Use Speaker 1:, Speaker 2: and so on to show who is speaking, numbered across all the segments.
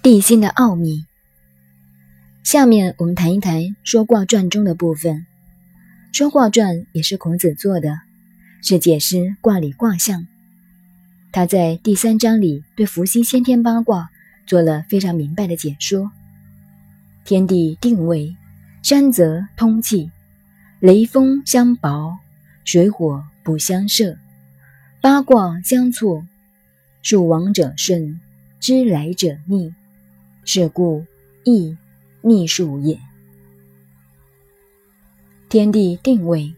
Speaker 1: 地心的奥秘。下面我们谈一谈《说卦传》中的部分。《说卦传》也是孔子做的，是解释卦理卦象。他在第三章里对伏羲先天八卦做了非常明白的解说：天地定位，山泽通气，雷风相雹，水火不相射，八卦相错，数往者顺，知来者逆。是故易逆数也。天地定位，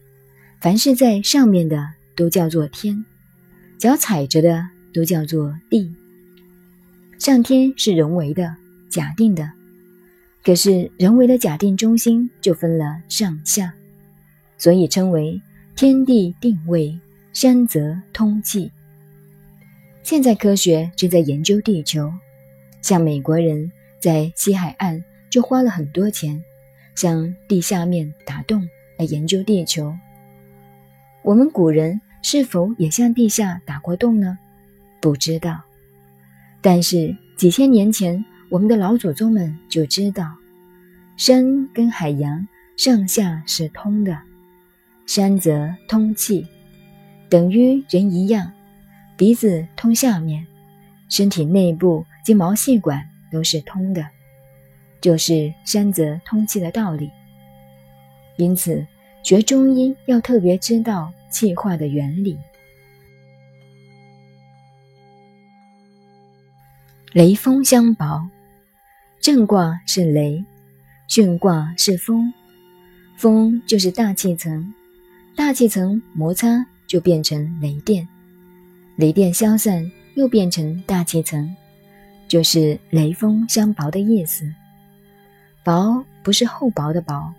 Speaker 1: 凡是在上面的都叫做天，脚踩着的都叫做地。上天是人为的假定的，可是人为的假定中心就分了上下，所以称为天地定位，山泽通气。现在科学正在研究地球，像美国人。在西海岸就花了很多钱，向地下面打洞来研究地球。我们古人是否也向地下打过洞呢？不知道。但是几千年前，我们的老祖宗们就知道，山跟海洋上下是通的，山则通气，等于人一样，鼻子通下面，身体内部及毛细管。都是通的，就是山泽通气的道理。因此，学中医要特别知道气化的原理。雷风相薄，正卦是雷，巽卦是风。风就是大气层，大气层摩擦就变成雷电，雷电消散又变成大气层。就是雷锋相薄的意思，薄不是厚薄的薄，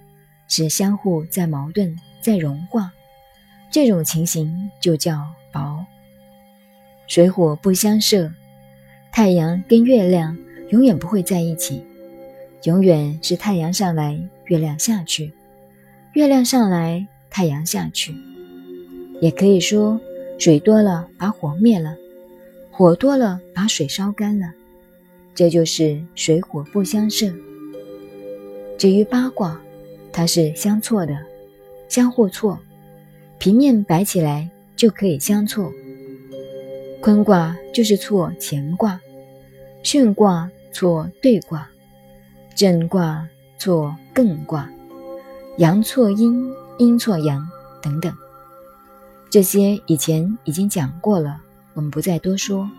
Speaker 1: 是相互在矛盾，在融化，这种情形就叫薄。水火不相射，太阳跟月亮永远不会在一起，永远是太阳上来，月亮下去，月亮上来，太阳下去。也可以说，水多了把火灭了，火多了把水烧干了。这就是水火不相射。至于八卦，它是相错的，相互错，平面摆起来就可以相错。坤卦就是错乾卦，巽卦错兑卦，震卦错艮卦，阳错阴，阴错阳等等。这些以前已经讲过了，我们不再多说。